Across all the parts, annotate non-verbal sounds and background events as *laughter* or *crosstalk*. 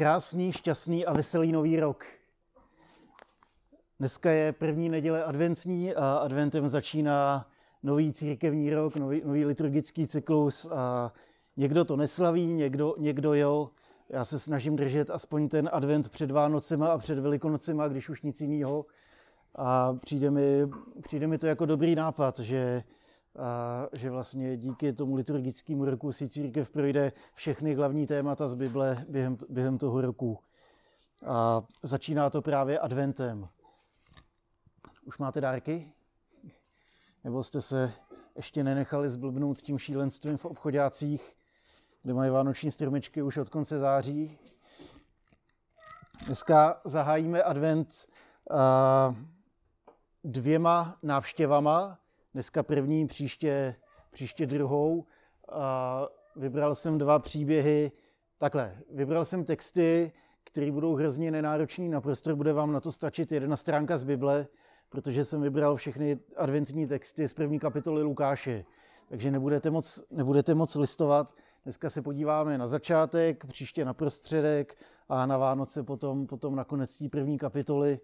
Krásný, šťastný a veselý nový rok. Dneska je první neděle adventní a adventem začíná nový církevní rok, nový, nový liturgický cyklus a někdo to neslaví, někdo, někdo jo. Já se snažím držet aspoň ten advent před Vánocema a před Velikonocema, když už nic jiného. A přijde mi, přijde mi to jako dobrý nápad, že a že vlastně díky tomu liturgickému roku si církev projde všechny hlavní témata z Bible během, během toho roku. A začíná to právě adventem. Už máte dárky? Nebo jste se ještě nenechali zblbnout tím šílenstvím v obchodácích, kde mají vánoční stromečky už od konce září? Dneska zahájíme advent dvěma návštěvama, dneska první, příště, příště druhou. A vybral jsem dva příběhy, takhle, vybral jsem texty, které budou hrozně nenáročný na prostor, bude vám na to stačit jedna stránka z Bible, protože jsem vybral všechny adventní texty z první kapitoly Lukáše. Takže nebudete moc, nebudete moc listovat. Dneska se podíváme na začátek, příště na prostředek a na Vánoce potom, potom na konec té první kapitoly.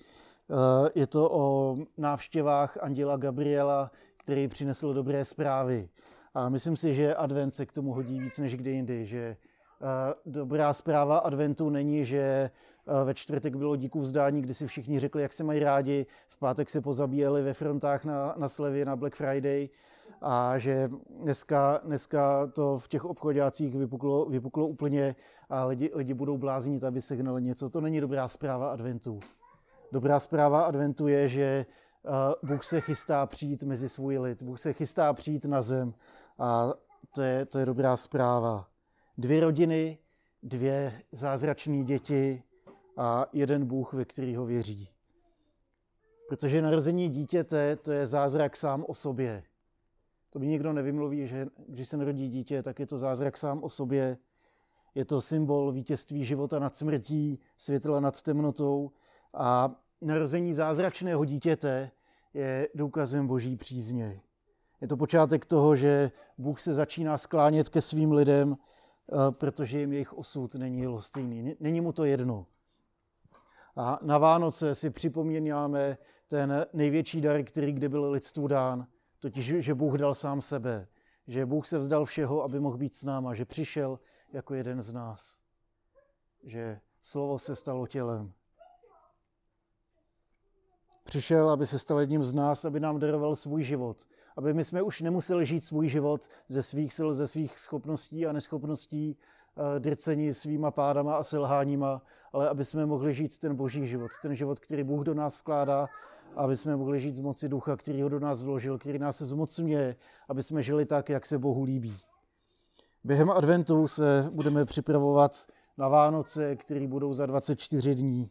Eh, je to o návštěvách Anděla Gabriela, který přinesl dobré zprávy. A myslím si, že advent se k tomu hodí víc než kdy jindy, že eh, dobrá zpráva adventu není, že eh, ve čtvrtek bylo díku vzdání, kdy si všichni řekli, jak se mají rádi, v pátek se pozabíjeli ve frontách na, na slevě na Black Friday a že dneska, dneska to v těch obchodácích vypuklo, vypuklo úplně a lidi, lidi budou bláznit, aby se hnali něco. To není dobrá zpráva adventu. Dobrá zpráva adventu je, že Bůh se chystá přijít mezi svůj lid, Bůh se chystá přijít na zem a to je, to je dobrá zpráva. Dvě rodiny, dvě zázračné děti a jeden Bůh, ve kterýho věří. Protože narození dítěte, to je zázrak sám o sobě. To mi nikdo nevymluví, že když se narodí dítě, tak je to zázrak sám o sobě. Je to symbol vítězství života nad smrtí, světla nad temnotou a narození zázračného dítěte je důkazem boží přízně. Je to počátek toho, že Bůh se začíná sklánět ke svým lidem, eh, protože jim jejich osud není lhostejný. Není mu to jedno. A na Vánoce si připomínáme ten největší dar, který kdy byl lidstvu dán, totiž, že Bůh dal sám sebe, že Bůh se vzdal všeho, aby mohl být s náma, že přišel jako jeden z nás, že slovo se stalo tělem. Přišel, aby se stal jedním z nás, aby nám daroval svůj život. Aby my jsme už nemuseli žít svůj život ze svých sil, ze svých schopností a neschopností, eh, drcení svýma pádama a selháníma, ale aby jsme mohli žít ten boží život, ten život, který Bůh do nás vkládá, aby jsme mohli žít z moci ducha, který ho do nás vložil, který nás zmocňuje, aby jsme žili tak, jak se Bohu líbí. Během adventu se budeme připravovat na Vánoce, které budou za 24 dní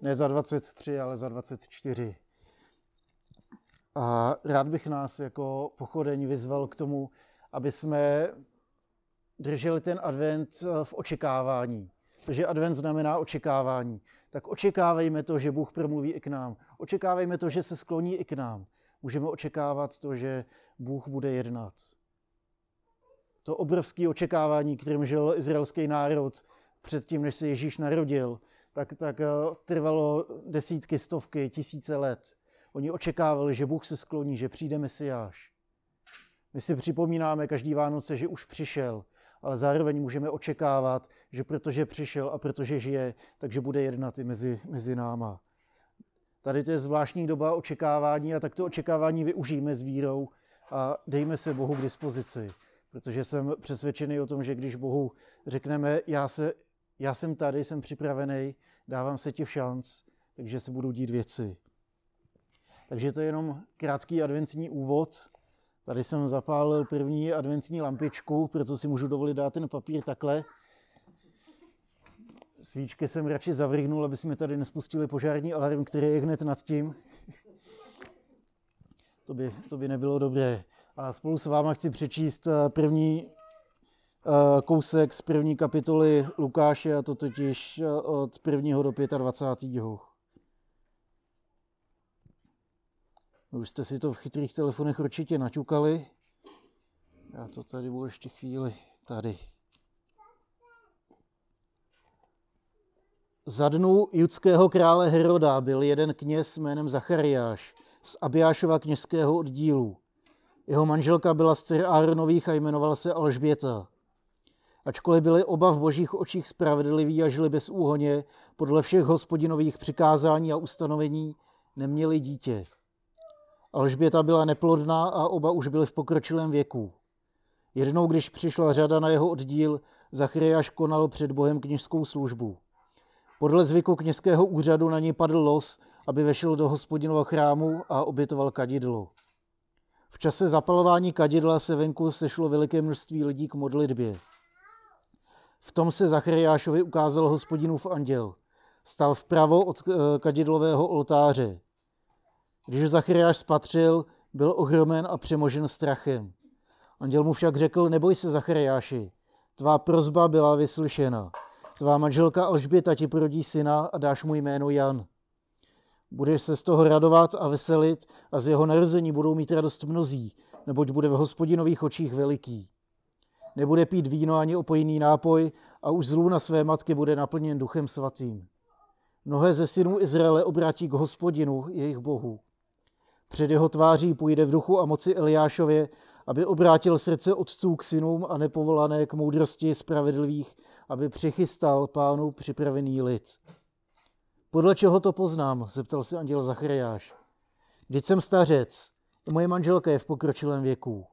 ne za 23, ale za 24. A rád bych nás jako pochodeň vyzval k tomu, aby jsme drželi ten advent eh, v očekávání. Protože advent znamená očekávání. Tak očekávejme to, že Bůh promluví i k nám. Očekávejme to, že se skloní i k nám. Můžeme očekávat to, že Bůh bude jednat. To obrovské očekávání, kterým žil izraelský národ předtím, než se Ježíš narodil, tak, tak eh, trvalo desítky, stovky, tisíce let. Oni očekávali, že Bůh se skloní, že přijde Mesiáš. My si připomínáme každý Vánoce, že už přišel, ale zároveň můžeme očekávat, že protože přišel a protože žije, takže bude jednat i mezi, mezi náma. Tady to je zvláštní doba očekávání a tak to očekávání využijeme s vírou a dejme se Bohu k dispozici. Protože jsem přesvědčený o tom, že když Bohu řekneme, já se já jsem tady, jsem připravený, dávám se ti v šanc, takže se budou dít věci. Takže to je jenom krátký adventní úvod. Tady jsem zapálil první adventní lampičku, proto si můžu dovolit dát ten papír takhle. Svíčky jsem radši zavrhnul, aby jsme tady nespustili požární alarm, který je hned nad tím. To by, to by nebylo dobré. A spolu s váma chci přečíst eh, první kousek z první kapitoly Lukáše, a to totiž eh, od prvního do 25. Už jste si to v chytrých telefonech určitě naťukali. Já to tady budu ještě chvíli tady. Za dnu judského krále Heroda byl jeden kněz jménem Zachariáš z Abiášova kněžského oddílu. Jeho manželka byla z dcer Áronových a jmenovala se Alžběta. Ačkoliv byli oba v božích očích spravedliví a žili bez úhoně, podle všech hospodinových přikázání a ustanovení, neměli dítě. Alžběta byla neplodná a oba už byli v pokročilém věku. Jednou, když přišla řada na jeho oddíl, Zachariáš konal před Bohem kněžskou službu. Podle zvyku kněžského úřadu na něj padl los, aby vešel do hospodinova chrámu a obětoval kadidlo. V čase zapalování kadidla se venku sešlo veliké množství lidí k modlitbě. V tom se Zachariášovi ukázal hospodinův anděl. Stal vpravo od eh, kadidlového oltáře. Když Zachariáš spatřil, byl ohromen a přemožen strachem. Anděl mu však řekl, neboj se Zachariáši, tvá prozba byla vyslyšena. Tvá manželka Alžběta ti porodí syna a dáš mu jméno Jan. Budeš se z toho radovat a veselit a z jeho narození budou mít radost mnozí, neboť bude v hospodinových očích veliký. Nebude pít víno ani opojný nápoj a už zlů na své matky bude naplněn duchem svatým. Mnohé ze synů Izraele obrátí k hospodinu, jejich bohu. Před jeho tváří půjde v duchu a moci Eliášově, aby obrátil srdce otců k synům a nepovolané k moudrosti spravedlivých, aby přichystal pánu připravený lid. Podle čeho to poznám? zeptal se anděl Zachariáš. Vždyť jsem stařec, moje manželka je v pokročilém věku.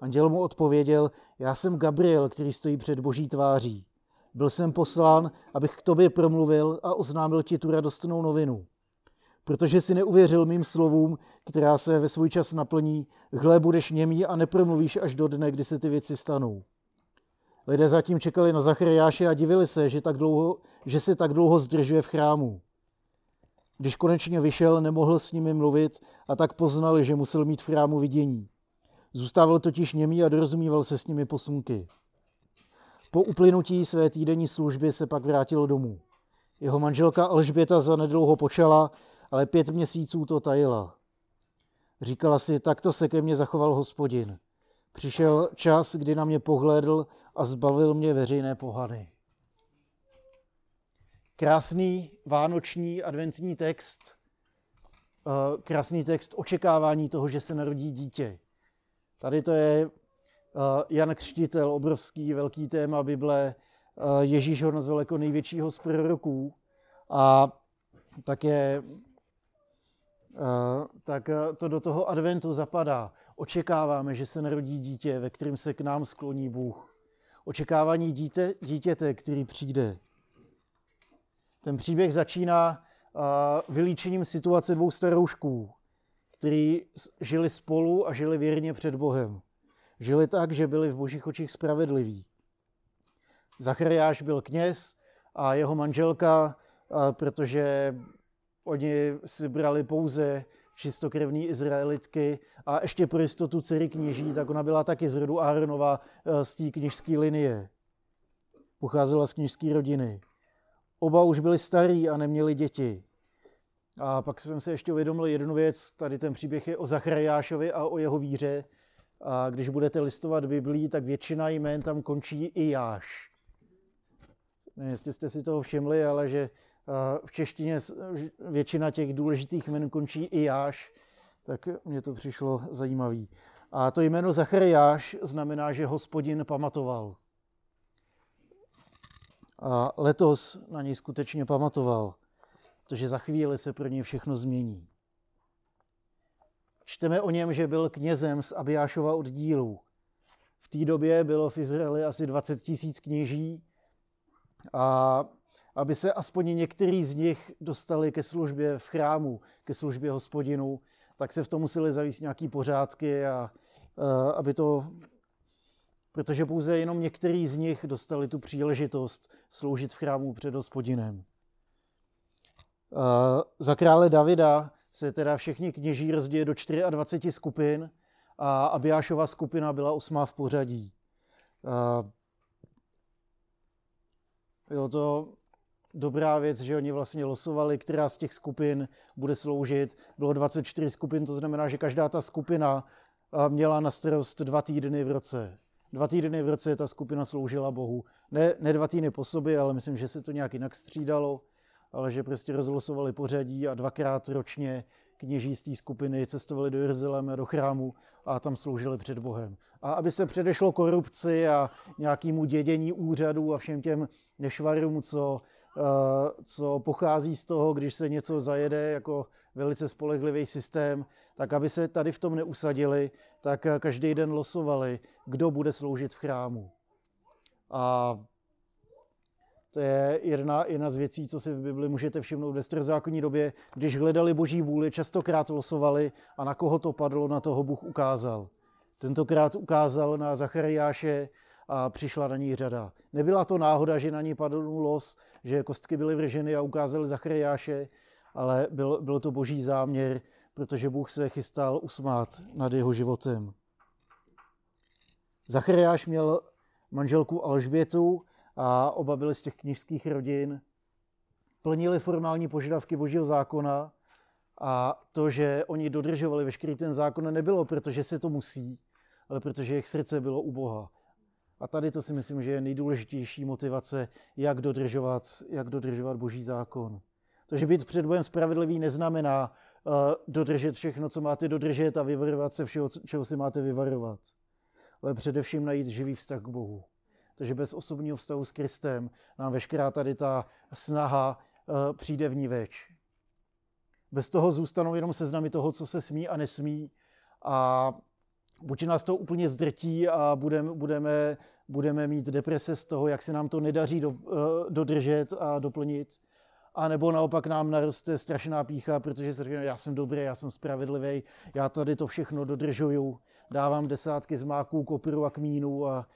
Anděl mu odpověděl, já jsem Gabriel, který stojí před boží tváří. Byl jsem poslán, abych k tobě promluvil a oznámil ti tu radostnou novinu. Protože si neuvěřil mým slovům, která se ve svůj čas naplní, hle, budeš němý a nepromluvíš až do dne, kdy se ty věci stanou. Lidé zatím čekali na Zachariáše a divili se, že, tak dlouho, že se tak dlouho zdržuje v chrámu. Když konečně vyšel, nemohl s nimi mluvit a tak poznali, že musel mít v chrámu vidění. Zůstával totiž němý a dorozumíval se s nimi posunky. Po uplynutí své týdenní služby se pak vrátil domů. Jeho manželka Alžběta za nedlouho počala, ale pět měsíců to tajila. Říkala si, takto se ke mně zachoval hospodin. Přišel čas, kdy na mě pohlédl a zbavil mě veřejné pohany. Krásný vánoční adventní text, eh, krásný text očekávání toho, že se narodí dítě. Tady to je eh, Jan Křtitel, obrovský, velký téma Bible. Eh, Ježíš ho nazval jako největšího z proroků a také tak to do toho adventu zapadá. Očekáváme, že se narodí dítě, ve kterém se k nám skloní Bůh. Očekávání dítě, dítěte, který přijde. Ten příběh začíná vylíčením situace dvou staroušků, kteří žili spolu a žili věrně před Bohem. Žili tak, že byli v božích očích spravedliví. Zachariáš byl kněz a jeho manželka, protože oni si brali pouze čistokrevní Izraelitky a ještě pro jistotu dcery kněží, tak ona byla taky z rodu Áronova eh, z té kněžské linie. Pocházela z kněžské rodiny. Oba už byli starí a neměli děti. A pak jsem se ještě uvědomil jednu věc, tady ten příběh je o Zachariášovi a o jeho víře. A když budete listovat Biblii, tak většina jmén tam končí i Jáš. Nevím, jestli jste si toho všimli, ale že v češtině většina těch důležitých jmen končí i Jáš, tak mně to přišlo zajímavý. A to jméno Zachariáš znamená, že hospodin pamatoval. A letos na něj skutečně pamatoval, protože za chvíli se pro něj všechno změní. Čteme o něm, že byl knězem z Abiášova oddílu. V té době bylo v Izraeli asi 20 tisíc kněží a aby se aspoň některý z nich dostali ke službě v chrámu, ke službě hospodinu, tak se v tom museli zavíst nějaký pořádky a, a aby to, protože pouze jenom některý z nich dostali tu příležitost sloužit v chrámu před hospodinem. Za krále Davida se teda všichni kněží rozdělili do 24 skupin a Abiášova skupina byla osmá v pořadí. Jo, to dobrá věc, že oni vlastně losovali, která z těch skupin bude sloužit. Bylo 24 skupin, to znamená, že každá ta skupina měla na starost dva týdny v roce. Dva týdny v roce ta skupina sloužila Bohu. Ne, ne dva týdny po sobě, ale myslím, že se to nějak jinak střídalo. Ale že prostě rozlosovali pořadí a dvakrát ročně kněží z té skupiny cestovali do Jeruzaléma, do chrámu a tam sloužili před Bohem. A aby se předešlo korupci a nějakému dědění úřadu a všem těm nešvarům, co, eh, co pochází z toho, když se něco zajede jako velice spolehlivý systém, tak aby se tady v tom neusadili, tak každý den losovali, kdo bude sloužit v chrámu. A to je jedna, jedna z věcí, co si v Bibli můžete všimnout ve starozákonní době. Když hledali boží vůli, častokrát losovali a na koho to padlo, na toho Bůh ukázal. Tentokrát ukázal na Zachariáše a přišla na ní řada. Nebyla to náhoda, že na ní padl los, že kostky byly vrženy a ukázali Zachariáše, ale byl, byl to boží záměr, protože Bůh se chystal usmát nad jeho životem. Zachariáš měl manželku Alžbětu, a oba byli z těch knižských rodin, plnili formální požadavky božího zákona a to, že oni dodržovali veškerý ten zákon, nebylo, protože se to musí, ale protože jejich srdce bylo u Boha. A tady to si myslím, že je nejdůležitější motivace, jak dodržovat, jak dodržovat boží zákon. To, že být před Bohem spravedlivý, neznamená uh, dodržet všechno, co máte dodržet a vyvarovat se všeho, čeho si máte vyvarovat. Ale především najít živý vztah k Bohu. Takže bez osobního vztahu s Kristem nám veškerá tady ta snaha uh, přijde v ní več. Bez toho zůstanou jenom seznamy toho, co se smí a nesmí. A buď nás to úplně zdrtí a budeme, budeme, budeme mít deprese z toho, jak se nám to nedaří do, uh, dodržet a doplnit, a nebo naopak nám naroste strašná pícha, protože se řekne, já jsem dobrý, já jsem spravedlivý, já tady to všechno dodržuju, dávám desátky z máků, kopru a kmínu a, a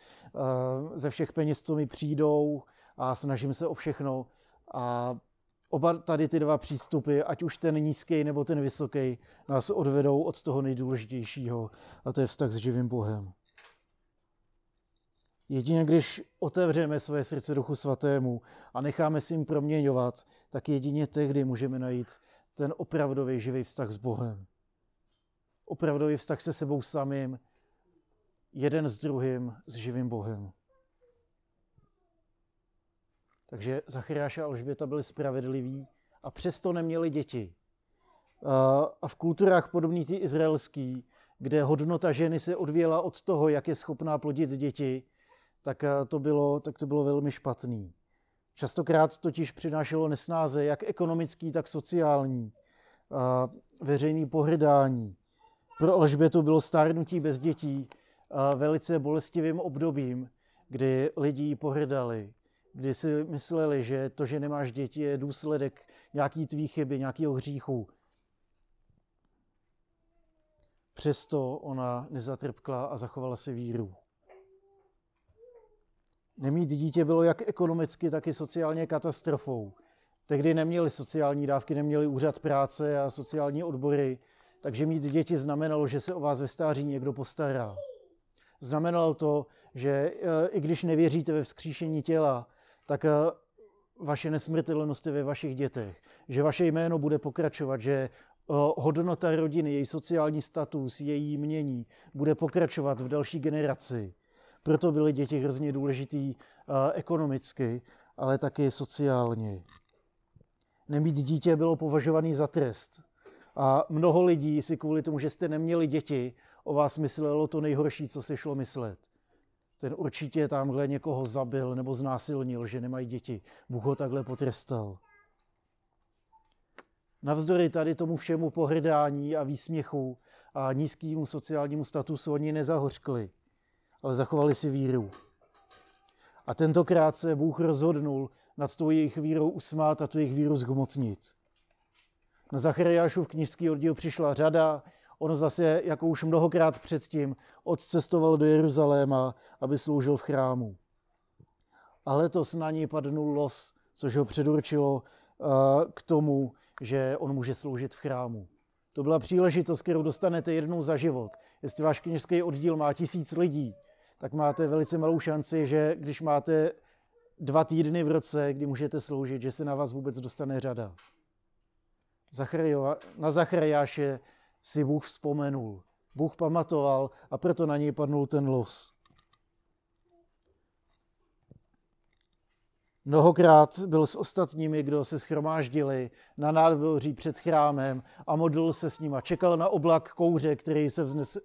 ze všech peněz, co mi přijdou a snažím se o všechno. A oba tady ty dva přístupy, ať už ten nízký nebo ten vysoký, nás odvedou od toho nejdůležitějšího, a to je vztah s živým Bohem. Jedině když otevřeme své srdce Duchu Svatému a necháme si jim proměňovat, tak jedině tehdy můžeme najít ten opravdový živý vztah s Bohem. Opravdový vztah se sebou samým, jeden s druhým, s živým Bohem. Takže Zachariáš a Alžběta byli spravedliví a přesto neměli děti. A v kulturách podobný ty izraelský, kde hodnota ženy se odvíjela od toho, jak je schopná plodit děti, tak eh, to bylo, tak to bylo velmi špatný. Častokrát totiž přinášelo nesnáze, jak ekonomický, tak sociální, a veřejný pohrdání. Pro Alžbětu bylo stárnutí bez dětí velice bolestivým obdobím, kdy lidi pohrdali, kdy si mysleli, že to, že nemáš děti, je důsledek nějaký tvý chyby, nějakého hříchu. Přesto ona nezatrpkla a zachovala si víru. Nemít dítě bylo jak ekonomicky, tak i sociálně katastrofou. Tehdy neměli sociální dávky, neměli úřad práce a sociální odbory, takže mít děti znamenalo, že se o vás ve stáří někdo postará. Znamenalo to, že eh, i když nevěříte ve vzkříšení těla, tak eh, vaše nesmrtelnost je ve vašich dětech, že vaše jméno bude pokračovat, že eh, hodnota rodiny, její sociální status, její mění bude pokračovat v další generaci. Proto byly děti hrozně důležitý ekonomicky, ale taky sociálně. Nemít dítě bylo považovaný za trest. A mnoho lidí si kvůli tomu, že jste neměli děti, o vás myslelo to nejhorší, co se šlo myslet. Ten určitě tamhle někoho zabil nebo znásilnil, že nemají děti. Bůh ho takhle potrestal. Navzdory tady tomu všemu pohrdání a výsměchu a nízkému sociálnímu statusu oni nezahořkli ale zachovali si víru. A tentokrát se Bůh rozhodnul nad tou jejich vírou usmát a tu jejich víru zhmotnit. Na Zachariášův knižský oddíl přišla řada, on zase, jako už mnohokrát předtím, odcestoval do Jeruzaléma, aby sloužil v chrámu. A letos na něj padnul los, což ho předurčilo uh, k tomu, že on může sloužit v chrámu. To byla příležitost, kterou dostanete jednou za život. Jestli váš knižský oddíl má tisíc lidí, tak máte velice malou šanci, že když máte dva týdny v roce, kdy můžete sloužit, že se na vás vůbec dostane řada. Na Zachariáše si Bůh vzpomenul. Bůh pamatoval a proto na něj padnul ten los. Mnohokrát byl s ostatními, kdo se schromáždili na nádvoří před chrámem a modlil se s nima. Čekal na oblak kouře, který se vznes uh,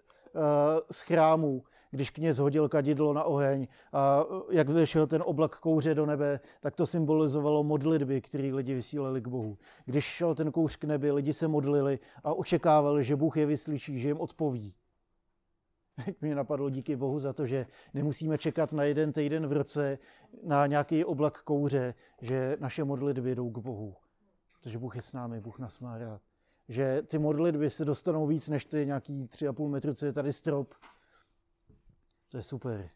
z chrámu, když kněz hodil kadidlo na oheň a jak vyšel ten oblak kouře do nebe, tak to symbolizovalo modlitby, které lidi vysílali k Bohu. Když šel ten kouř k nebi, lidi se modlili a očekávali, že Bůh je vyslyší, že jim odpoví. *laughs* Jak mě napadlo díky Bohu za to, že nemusíme čekat na jeden týden v roce na nějaký oblak kouře, že naše modlitby jdou k Bohu. Protože Bůh je s námi, Bůh nás má rád. Že ty modlitby se dostanou víc než ty nějaký 3,5 metru, co je tady strop. To je super.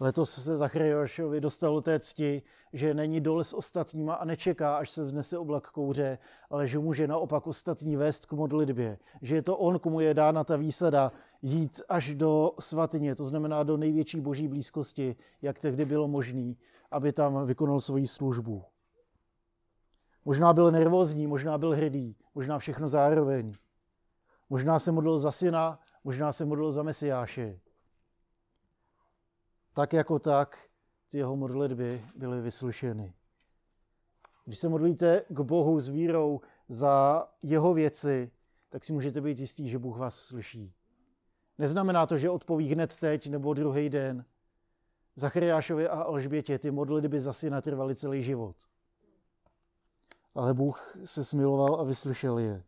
Letos se Zachariášovi dostalo té cti, že není dole s ostatníma a nečeká, až se vznese oblak kouře, ale že může naopak ostatní vést k modlitbě. Že je to on, komu je dána ta výsada jít až do svatyně, to znamená do největší boží blízkosti, jak tehdy bylo možné, aby tam vykonal svoji službu. Možná byl nervózní, možná byl hrdý, možná všechno zároveň. Možná se modlil za syna, možná se modlil za Mesiáše tak jako tak ty jeho modlitby byly vyslyšeny. Když se modlíte k Bohu s vírou za jeho věci, tak si můžete být jistý, že Bůh vás slyší. Neznamená to, že odpoví hned teď nebo druhý den. Zachariášovi a Alžbětě ty modlitby za syna trvaly celý život. Ale Bůh se smiloval a vyslyšel je.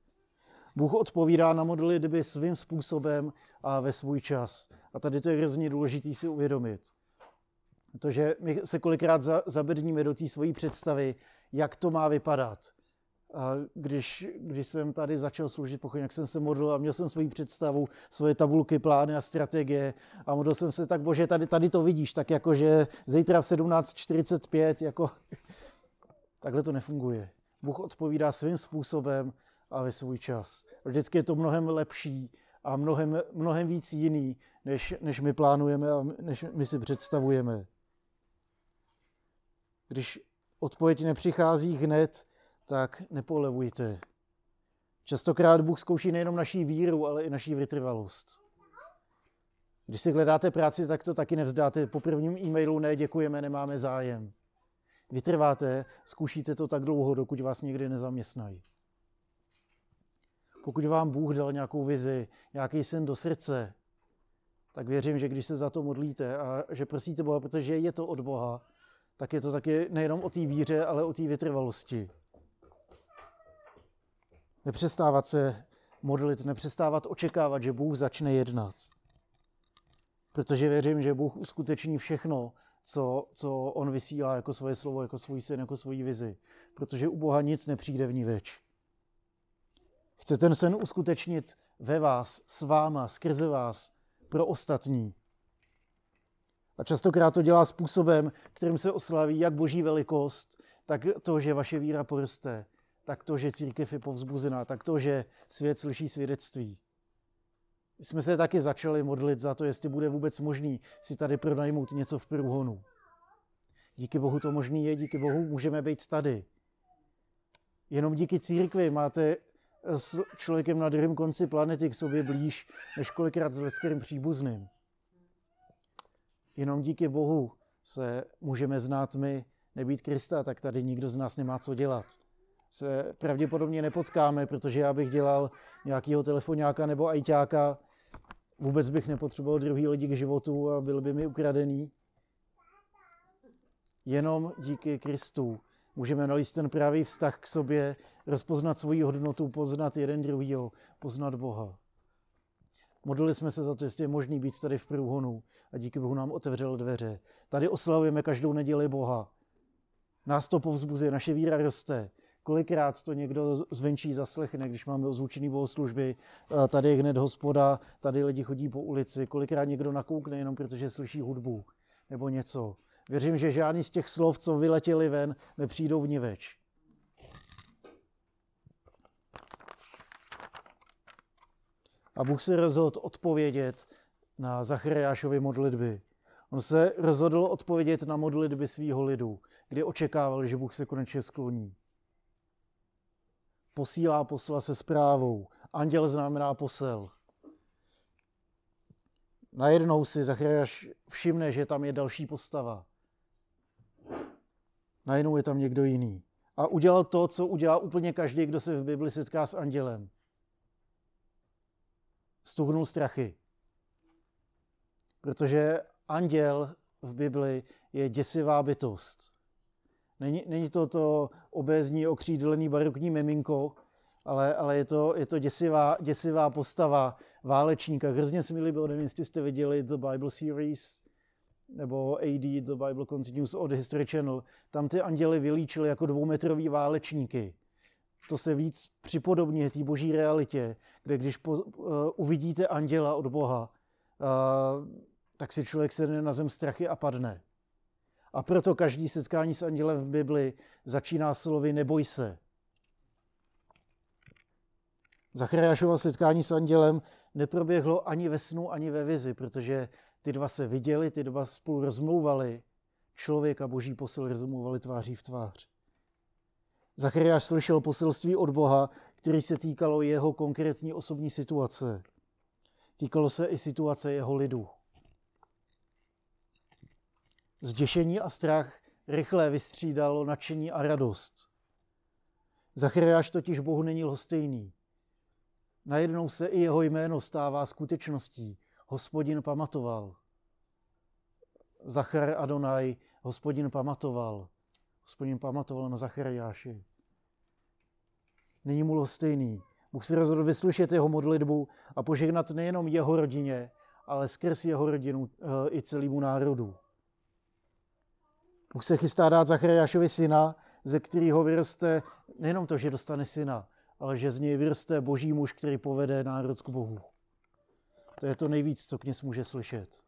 Bůh odpovídá na modlitby svým způsobem a ve svůj čas. A tady to je hrozně důležité si uvědomit. Protože my se kolikrát zabrdníme do té svojí představy, jak to má vypadat. A když, když jsem tady začal sloužit pochod, jak jsem se modlil a měl jsem svoji představu, svoje tabulky, plány a strategie a modlil jsem se tak, bože, tady, tady to vidíš, tak jako, že zítra v 17.45, jako *laughs* takhle to nefunguje. Bůh odpovídá svým způsobem a ve svůj čas. Vždycky je to mnohem lepší a mnohem, mnohem víc jiný, než, než my plánujeme a než my si představujeme. Když odpověď nepřichází hned, tak nepolevujte. Častokrát Bůh zkouší nejenom naší víru, ale i naší vytrvalost. Když si hledáte práci, tak to taky nevzdáte. Po prvním e-mailu ne, děkujeme, nemáme zájem. Vytrváte, zkoušíte to tak dlouho, dokud vás někdy nezaměstnají. Pokud vám Bůh dal nějakou vizi, nějaký sen do srdce, tak věřím, že když se za to modlíte a že prosíte Boha, protože je to od Boha, tak je to taky nejenom o té víře, ale o té vytrvalosti. Nepřestávat se modlit, nepřestávat očekávat, že Bůh začne jednat. Protože věřím, že Bůh uskuteční všechno, co, co On vysílá jako svoje slovo, jako svůj syn, jako svoji vizi. Protože u Boha nic nepřijde v ní več. Chce ten sen uskutečnit ve vás, s váma, skrze vás, pro ostatní. A častokrát to dělá způsobem, kterým se oslaví jak boží velikost, tak to, že vaše víra poroste, tak to, že církev je povzbuzená, tak to, že svět slyší svědectví. My jsme se taky začali modlit za to, jestli bude vůbec možný si tady pronajmout něco v průhonu. Díky Bohu to možný je, díky Bohu můžeme být tady. Jenom díky církvi máte s člověkem na druhém konci planety k sobě blíž, než kolikrát s lidským příbuzným. Jenom díky Bohu se můžeme znát my, nebýt Krista, tak tady nikdo z nás nemá co dělat. Se pravděpodobně nepotkáme, protože já bych dělal nějakého telefonáka nebo ajťáka, vůbec bych nepotřeboval druhý lidi k životu a byl by mi ukradený. Jenom díky Kristu můžeme nalíst ten pravý vztah k sobě, rozpoznat svoji hodnotu, poznat jeden druhýho, poznat Boha. Modlili jsme se za to, jestli je možný být tady v průhonu a díky Bohu nám otevřel dveře. Tady oslavujeme každou neděli Boha. Nás to povzbuzuje, naše víra roste. Kolikrát to někdo zvenčí zaslechne, když máme ozvučený bohoslužby, tady je hned hospoda, tady lidi chodí po ulici, kolikrát někdo nakoukne jenom protože slyší hudbu nebo něco. Věřím, že žádný z těch slov, co vyletěli ven, nepřijdou v. A Bůh se rozhodl odpovědět na Zachariášovy modlitby. On se rozhodl odpovědět na modlitby svého lidu, kdy očekával, že Bůh se konečně skloní. Posílá posla se zprávou. Anděl znamená posel. Najednou si Zachariáš všimne, že tam je další postava. Najednou je tam někdo jiný. A udělal to, co udělá úplně každý, kdo se v Bibli setká s andělem. Stuhnul strachy. Protože anděl v Bibli je děsivá bytost. Není, není to to obézní, okřídlený barokní miminko, ale, ale je to, je to děsivá, děsivá postava válečníka. Hrozně se mi nevím, jestli jste viděli The Bible Series, nebo AD, The Bible Continues od History Channel. Tam ty anděly vylíčili jako dvoumetrový válečníky. To se víc připodobně té boží realitě, kde když po, uh, uvidíte anděla od Boha, uh, tak si člověk sedne na zem strachy a padne. A proto každý setkání s andělem v Bibli začíná slovy neboj se. Zachariášovo setkání s andělem neproběhlo ani ve snu, ani ve vizi, protože ty dva se viděli, ty dva spolu rozmlouvali. Člověk a boží posil rozmlouvali tváří v tvář. Zachariáš slyšel poselství od Boha, který se týkalo jeho konkrétní osobní situace. Týkalo se i situace jeho lidu. Zděšení a strach rychle vystřídalo nadšení a radost. Zachariáš totiž Bohu není lhostejný. Najednou se i jeho jméno stává skutečností. Hospodin pamatoval. Zachar Adonai, hospodin pamatoval. Hospodin pamatoval na Zachariáši. Není mu lhostejný. Bůh se rozhodl vyslyšet jeho modlitbu a požehnat nejenom jeho rodině, ale skrz jeho rodinu eh, i celému národu. Bůh se chystá dát Zachariášovi syna, ze kterého vyroste nejenom to, že dostane syna, ale že z něj vyroste boží muž, který povede národ k Bohu. To je to nejvíc, co kněz může slyšet.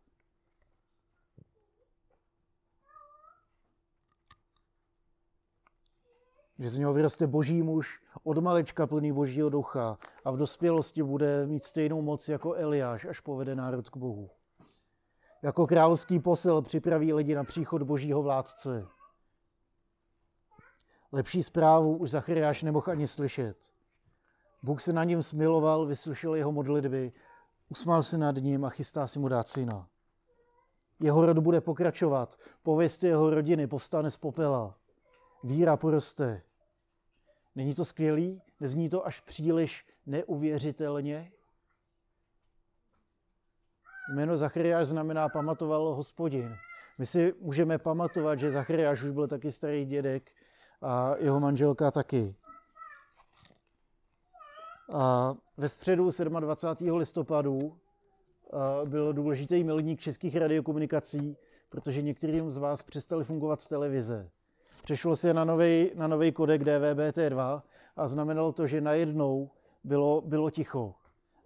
Že z něho vyroste boží muž od malečka plný božího ducha a v dospělosti bude mít stejnou moc jako Eliáš, až povede národ k Bohu. Jako královský posel připraví lidi na příchod božího vládce. Lepší zprávu už Zachariáš nemohl ani slyšet. Bůh se na něm smiloval, vyslyšel jeho modlitby, usmál se nad ním a chystá si mu dát syna. Jeho rod bude pokračovat, pověst jeho rodiny povstane z popela. Víra poroste. Není to skvělý? Nezní to až příliš neuvěřitelně? Jméno Zachariáš znamená pamatoval hospodin. My si můžeme pamatovat, že Zachariáš už byl taky starý dědek a jeho manželka taky. A ve středu 27. listopadu byl důležitý milník českých radiokomunikací, protože některým z vás přestali fungovat z televize. Přešlo se na nový na nový kodek DVB-T2 a znamenalo to, že najednou bylo, bylo ticho.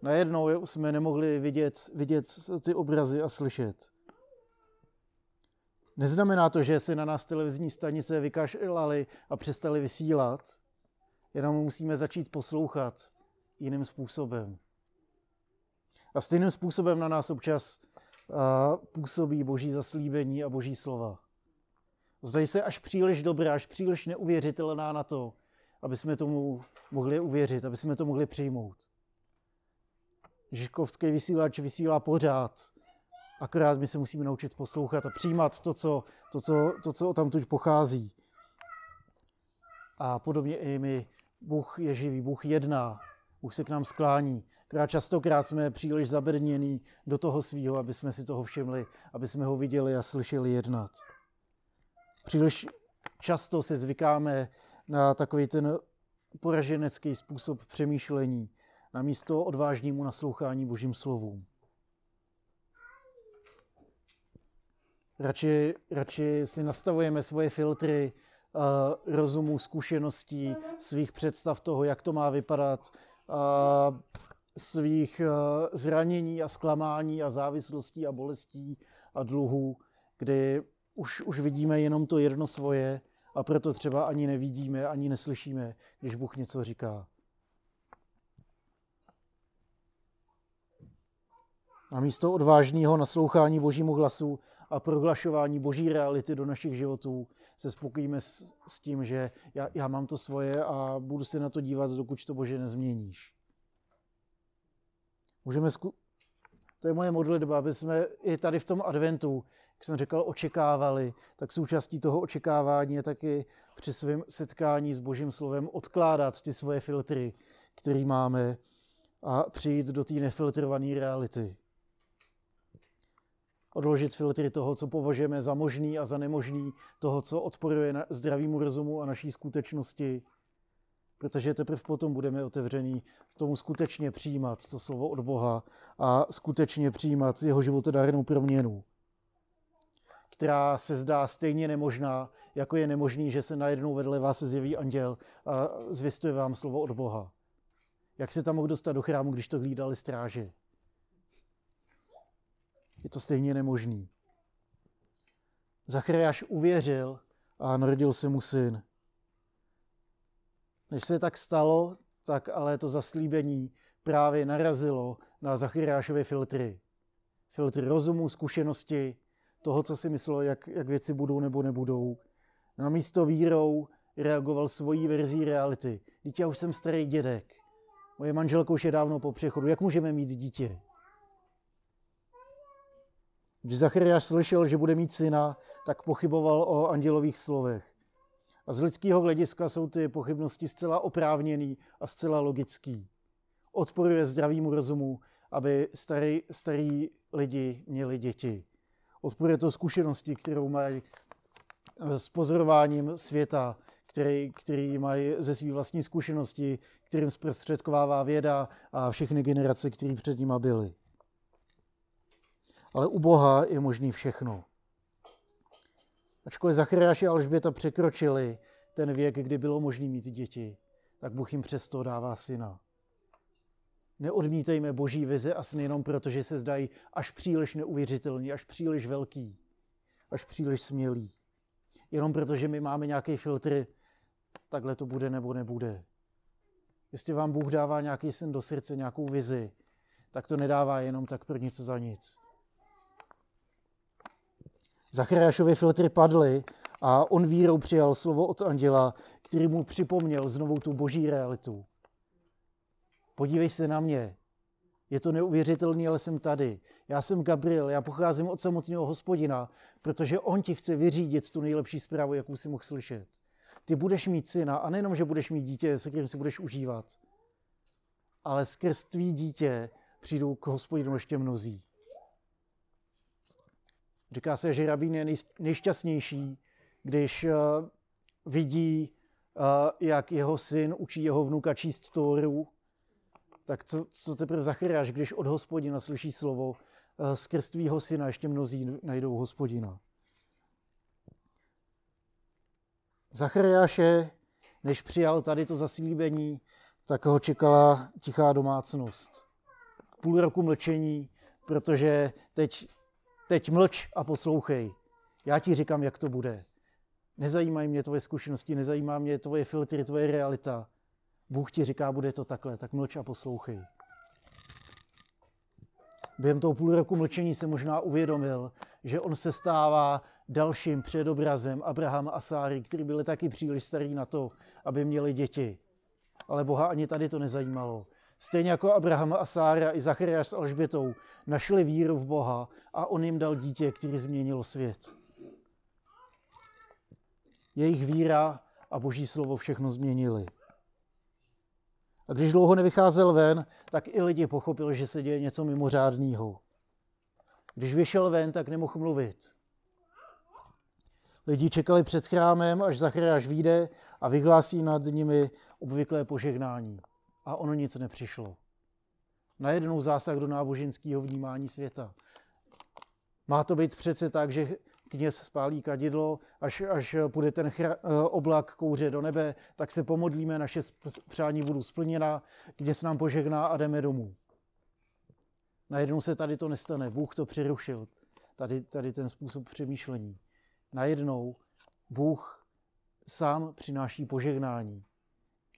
Najednou jsme nemohli vidět, vidět ty obrazy a slyšet. Neznamená to, že se na nás televizní stanice vykašlali a přestali vysílat, jenom musíme začít poslouchat jiným způsobem. A stejným způsobem na nás občas působí boží zaslíbení a boží slova. Zdají se až příliš dobré, až příliš neuvěřitelná na to, aby jsme tomu mohli uvěřit, aby jsme to mohli přijmout. Žižkovský vysílač vysílá pořád, akorát my se musíme naučit poslouchat a přijímat to, co, to, co, to, co tam tuď pochází. A podobně i my, Bůh je živý, Bůh jedná, Bůh se k nám sklání. Krát častokrát jsme příliš zabednění do toho svýho, aby jsme si toho všimli, aby jsme ho viděli a slyšeli jednat. Příliš často se zvykáme na takový ten poraženecký způsob přemýšlení, na místo odvážnému naslouchání božím slovům. Radši, radši si nastavujeme svoje filtry uh, rozumu, zkušeností, svých představ toho, jak to má vypadat, svých uh, zranění a zklamání a závislostí a bolestí a dluhů, kdy už, už vidíme jenom to jedno svoje a proto třeba ani nevidíme, ani neslyšíme, když Bůh něco říká. A místo odvážného naslouchání Božímu hlasu a prohlašování Boží reality do našich životů se spokojíme s, s tím, že já, já mám to svoje a budu se na to dívat, dokud to Bože nezměníš. Můžeme, zku, To je moje modlitba, aby jsme i tady v tom adventu, jak jsem říkal, očekávali, tak součástí toho očekávání je taky při svém setkání s Božím slovem odkládat ty svoje filtry, které máme a přijít do té nefiltrované reality. Odložit filtry toho, co považujeme za možný a za nemožný, toho, co odporuje na zdravému rozumu a naší skutečnosti, protože teprve potom budeme otevření tomu skutečně přijímat to slovo od Boha a skutečně přijímat jeho životodárnou proměnu, která se zdá stejně nemožná, jako je nemožný, že se najednou vedle vás zjeví anděl a zvěstuje vám slovo od Boha. Jak se tam mohl dostat do chrámu, když to hlídali stráže? Je to stejně nemožný. Zachariáš uvěřil a narodil se mu syn. Než se tak stalo, tak ale to zaslíbení právě narazilo na Zachariášové filtry. Filtry rozumu, zkušenosti, toho, co si myslel, jak, jak věci budou nebo nebudou. Na místo vírou reagoval svojí verzí reality. Dítě, já už jsem starý dědek. Moje manželka už je dávno po přechodu. Jak můžeme mít dítě? Když Zachariáš slyšel, že bude mít syna, tak pochyboval o andělových slovech. A z lidského hlediska jsou ty pochybnosti zcela oprávněný a zcela logický. Odporuje zdravýmu rozumu, aby starý, starý lidi měli děti. Odporuje to zkušenosti, kterou mají s pozorováním světa, který, který mají ze své vlastní zkušenosti, kterým zprostředkovává věda a všechny generace, které před nimi byly. Ale u Boha je možný všechno. Ačkoliv Zachariáš a Alžběta překročili ten věk, kdy bylo možné mít děti, tak Bůh jim přesto dává syna. Neodmítejme boží vize a sny jenom proto, že se zdají až příliš neuvěřitelný, až příliš velký, až příliš smělý. Jenom proto, že my máme nějaký filtr, takhle to bude nebo nebude. Jestli vám Bůh dává nějaký sen do srdce, nějakou vizi, tak to nedává jenom tak pro nic za nic. Zachariášovi filtry padly a on vírou přijal slovo od anděla, který mu připomněl znovu tu boží realitu. Podívej se na mě. Je to neuvěřitelné, ale jsem tady. Já jsem Gabriel, já pocházím od samotného hospodina, protože on ti chce vyřídit tu nejlepší zprávu, jakou si mohl slyšet. Ty budeš mít syna a nejenom, že budeš mít dítě, se kterým si budeš užívat, ale skrz tvý dítě přijdou k hospodinu ještě mnozí. Říká se, že rabín je nejšťastnější, když uh, vidí, uh, jak jeho syn učí jeho vnuka číst Tóru, tak co, co teprve Zachariáš, když od hospodina slyší slovo, uh, skrz tvýho syna ještě mnozí najdou hospodina. Zachariáše, než přijal tady to zaslíbení, tak ho čekala tichá domácnost. Půl roku mlčení, protože teď Teď mlč a poslouchej. Já ti říkám, jak to bude. Nezajímají mě tvoje zkušenosti, nezajímá mě tvoje filtry, tvoje realita. Bůh ti říká, bude to takhle, tak mlč a poslouchej. Během toho půl roku mlčení se možná uvědomil, že on se stává dalším předobrazem Abrahama a Sáry, kteří byli taky příliš starí na to, aby měli děti. Ale Boha ani tady to nezajímalo. Stejně jako Abraham a Sára i Zachariáš s Alžbětou našli víru v Boha a on jim dal dítě, který změnilo svět. Jejich víra a boží slovo všechno změnili. A když dlouho nevycházel ven, tak i lidi pochopili, že se děje něco mimořádného. Když vyšel ven, tak nemohl mluvit. Lidi čekali před chrámem, až Zachariáš vyjde a vyhlásí nad nimi obvyklé požehnání a ono nic nepřišlo. Najednou zásah do náboženského vnímání světa. Má to být přece tak, že kněz spálí kadidlo, až, až půjde ten chra, eh, oblak kouře do nebe, tak se pomodlíme, naše přání budou splněna, kněz nám požehná a jdeme domů. Najednou se tady to nestane, Bůh to přerušil, tady, tady ten způsob přemýšlení. Najednou Bůh sám přináší požehnání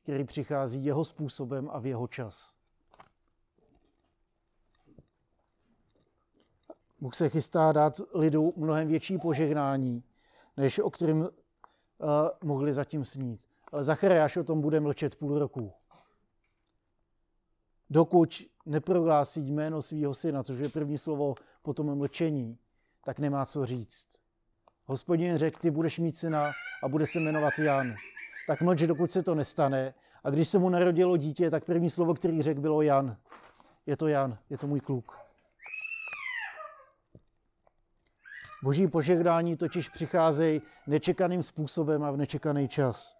který přichází jeho způsobem a v jeho čas. Bůh se chystá dát lidu mnohem větší požehnání, než o kterým uh, mohli zatím snít. Ale Zachariáš o tom bude mlčet půl roku. Dokud neprohlásí jméno svého syna, což je první slovo po tom mlčení, tak nemá co říct. Hospodin řekl, ty budeš mít syna a bude se jmenovat Jan. Tak mlč, dokud se to nestane. A když se mu narodilo dítě, tak první slovo, který řekl, bylo Jan. Je to Jan, je to můj kluk. Boží požehnání totiž přicházejí nečekaným způsobem a v nečekaný čas.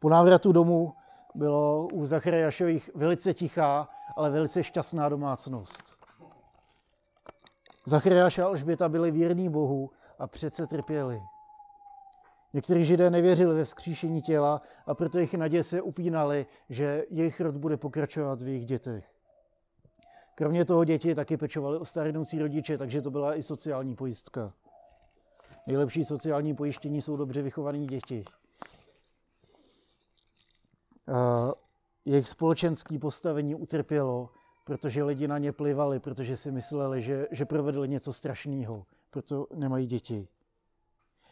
Po návratu domů bylo u Zachariášových velice tichá, ale velice šťastná domácnost. Zachariáš a Alžběta byli věrní Bohu a přece trpěli. Někteří židé nevěřili ve vzkříšení těla a proto jejich naděje se upínali, že jejich rod bude pokračovat v jejich dětech. Kromě toho děti taky pečovali o starnoucí rodiče, takže to byla i sociální pojistka. Nejlepší sociální pojištění jsou dobře vychované děti. A jejich společenské postavení utrpělo, protože lidi na ně plivali, protože si mysleli, že, že provedli něco strašného, proto nemají děti.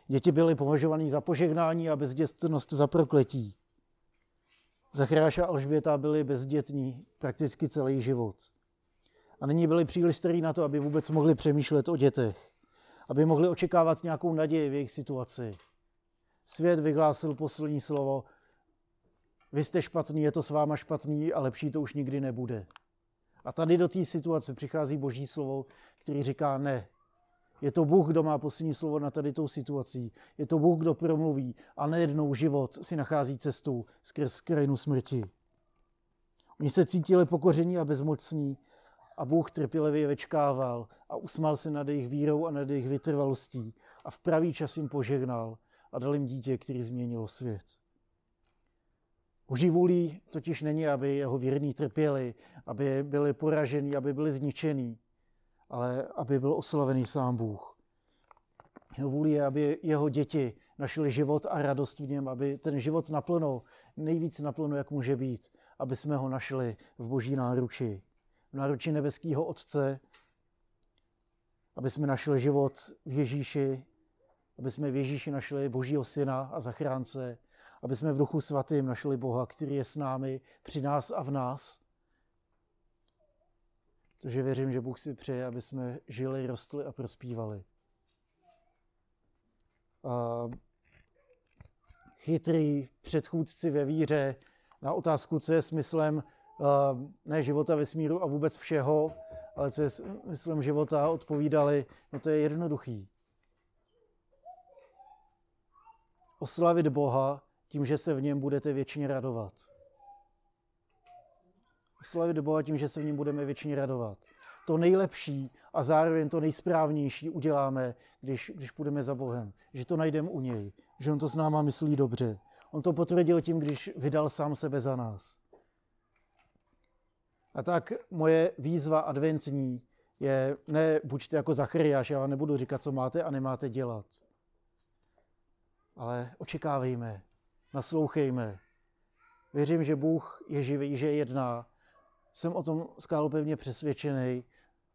Děti byly považovány za požehnání a bezdětnost za prokletí. Zachráš a Alžběta byli bezdětní prakticky celý život. A nyní byli příliš starí na to, aby vůbec mohli přemýšlet o dětech aby mohli očekávat nějakou naději v jejich situaci. Svět vyhlásil poslední slovo, vy jste špatný, je to s váma špatný a lepší to už nikdy nebude. A tady do té situace přichází boží slovo, který říká ne. Je to Bůh, kdo má poslední slovo na tady tou situací. Je to Bůh, kdo promluví a nejednou život si nachází cestu skrz krajinu smrti. Oni se cítili pokoření a bezmocní a Bůh trpělivě večkával a usmál se nad jejich vírou a nad jejich vytrvalostí a v pravý čas jim požehnal a dal jim dítě, který změnilo svět. Boží vůlí totiž není, aby jeho věrní trpěli, aby byli poraženi, aby byli zničení, ale aby byl oslavený sám Bůh. Jeho vůlí je, aby jeho děti našli život a radost v něm, aby ten život naplno, nejvíc naplno, jak může být, aby jsme ho našli v boží náruči v náručí nebeského Otce, aby jsme našli život v Ježíši, aby jsme v Ježíši našli Božího Syna a zachránce, aby jsme v Duchu Svatým našli Boha, který je s námi, při nás a v nás. Protože věřím, že Bůh si přeje, aby jsme žili, rostli a prospívali. A chytrý předchůdci ve víře na otázku, co je smyslem ne života vesmíru a vůbec všeho, ale co je myslím života, odpovídali, no to je jednoduchý. Oslavit Boha tím, že se v něm budete většině radovat. Oslavit Boha tím, že se v něm budeme většině radovat. To nejlepší a zároveň to nejsprávnější uděláme, když, když půjdeme za Bohem. Že to najdeme u něj. Že on to s náma myslí dobře. On to potvrdil tím, když vydal sám sebe za nás. A tak moje výzva adventní je, ne buďte jako Zachariáš, já vám nebudu říkat, co máte a nemáte dělat. Ale očekávejme, naslouchejme. Věřím, že Bůh je živý, že jedná. Jsem o tom skálopevně přesvědčený.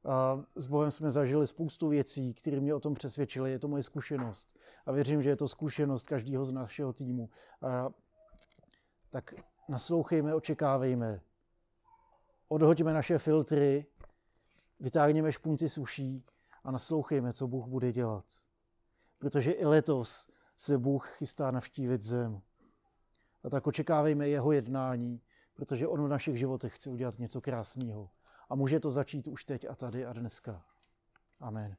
A s Bohem jsme zažili spoustu věcí, které mě o tom přesvědčily. Je to moje zkušenost. A věřím, že je to zkušenost každého z našeho týmu. A tak naslouchejme, očekávejme odhoďme naše filtry, vytáhneme špunty suší a naslouchejme, co Bůh bude dělat. Protože i letos se Bůh chystá navštívit zem. A tak očekávejme jeho jednání, protože on v našich životech chce udělat něco krásného. A může to začít už teď a tady a dneska. Amen.